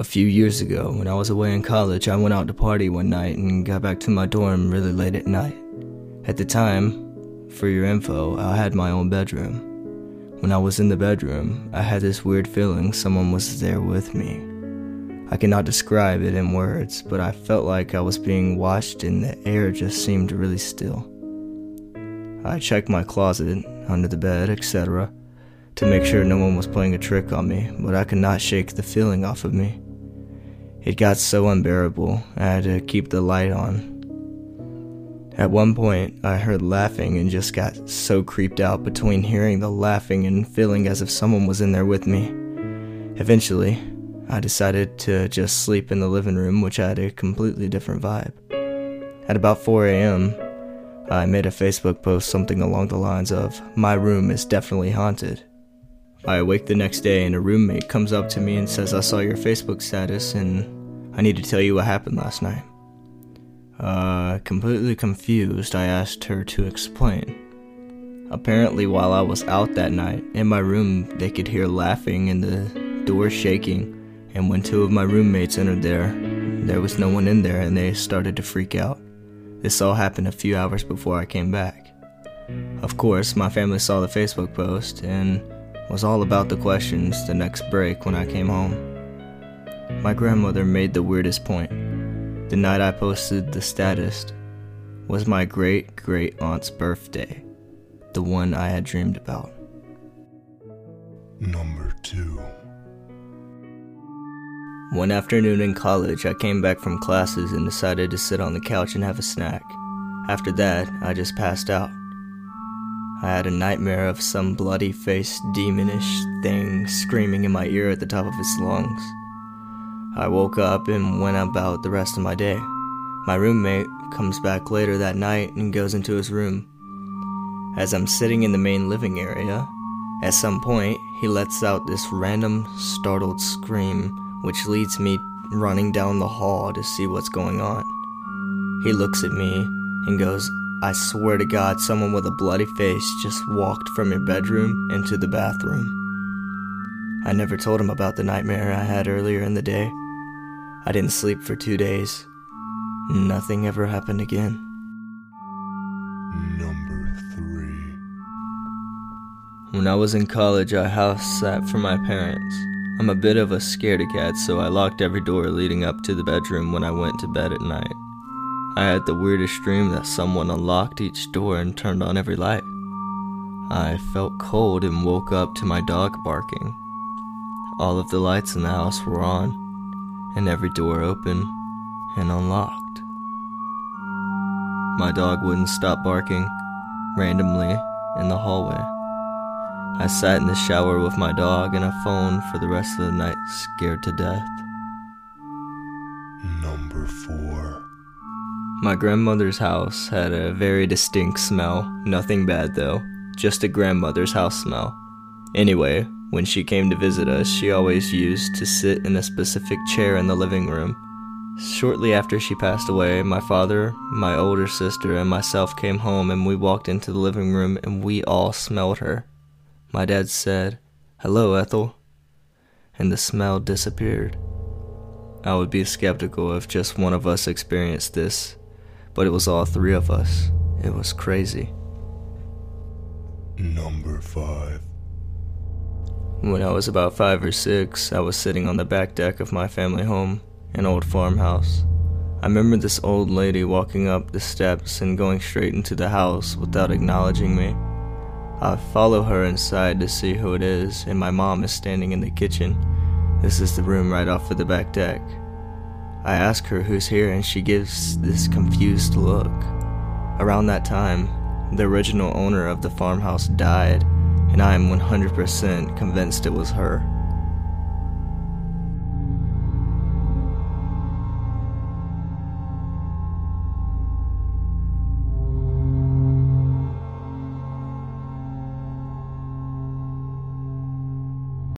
A few years ago, when I was away in college, I went out to party one night and got back to my dorm really late at night. At the time, for your info, I had my own bedroom. When I was in the bedroom, I had this weird feeling someone was there with me. I cannot describe it in words, but I felt like I was being watched and the air just seemed really still. I checked my closet, under the bed, etc., to make sure no one was playing a trick on me, but I could not shake the feeling off of me. It got so unbearable, I had to keep the light on. At one point, I heard laughing and just got so creeped out between hearing the laughing and feeling as if someone was in there with me. Eventually, I decided to just sleep in the living room, which had a completely different vibe. At about 4 a.m., I made a Facebook post something along the lines of, My room is definitely haunted. I awake the next day and a roommate comes up to me and says, I saw your Facebook status and I need to tell you what happened last night. Uh, completely confused, I asked her to explain. Apparently, while I was out that night, in my room, they could hear laughing and the door shaking. And when two of my roommates entered there, there was no one in there and they started to freak out. This all happened a few hours before I came back. Of course, my family saw the Facebook post and was all about the questions the next break when I came home. My grandmother made the weirdest point. The night I posted the status was my great great aunt's birthday, the one I had dreamed about. Number two. One afternoon in college, I came back from classes and decided to sit on the couch and have a snack. After that, I just passed out. I had a nightmare of some bloody faced demonish thing screaming in my ear at the top of its lungs. I woke up and went about the rest of my day. My roommate comes back later that night and goes into his room. As I'm sitting in the main living area, at some point, he lets out this random, startled scream, which leads me running down the hall to see what's going on. He looks at me and goes, I swear to God, someone with a bloody face just walked from your bedroom into the bathroom. I never told him about the nightmare I had earlier in the day. I didn't sleep for two days. Nothing ever happened again. Number three. When I was in college, I house sat for my parents. I'm a bit of a scaredy cat, so I locked every door leading up to the bedroom when I went to bed at night. I had the weirdest dream that someone unlocked each door and turned on every light. I felt cold and woke up to my dog barking. All of the lights in the house were on, and every door open and unlocked. My dog wouldn't stop barking randomly in the hallway. I sat in the shower with my dog and a phone for the rest of the night, scared to death. Number four. My grandmother's house had a very distinct smell. Nothing bad though, just a grandmother's house smell. Anyway, when she came to visit us, she always used to sit in a specific chair in the living room. Shortly after she passed away, my father, my older sister, and myself came home and we walked into the living room and we all smelled her. My dad said, Hello, Ethel. And the smell disappeared. I would be skeptical if just one of us experienced this, but it was all three of us. It was crazy. Number five. When I was about five or six, I was sitting on the back deck of my family home, an old farmhouse. I remember this old lady walking up the steps and going straight into the house without acknowledging me. I follow her inside to see who it is, and my mom is standing in the kitchen. This is the room right off of the back deck. I ask her who's here, and she gives this confused look. Around that time, the original owner of the farmhouse died, and I am 100% convinced it was her.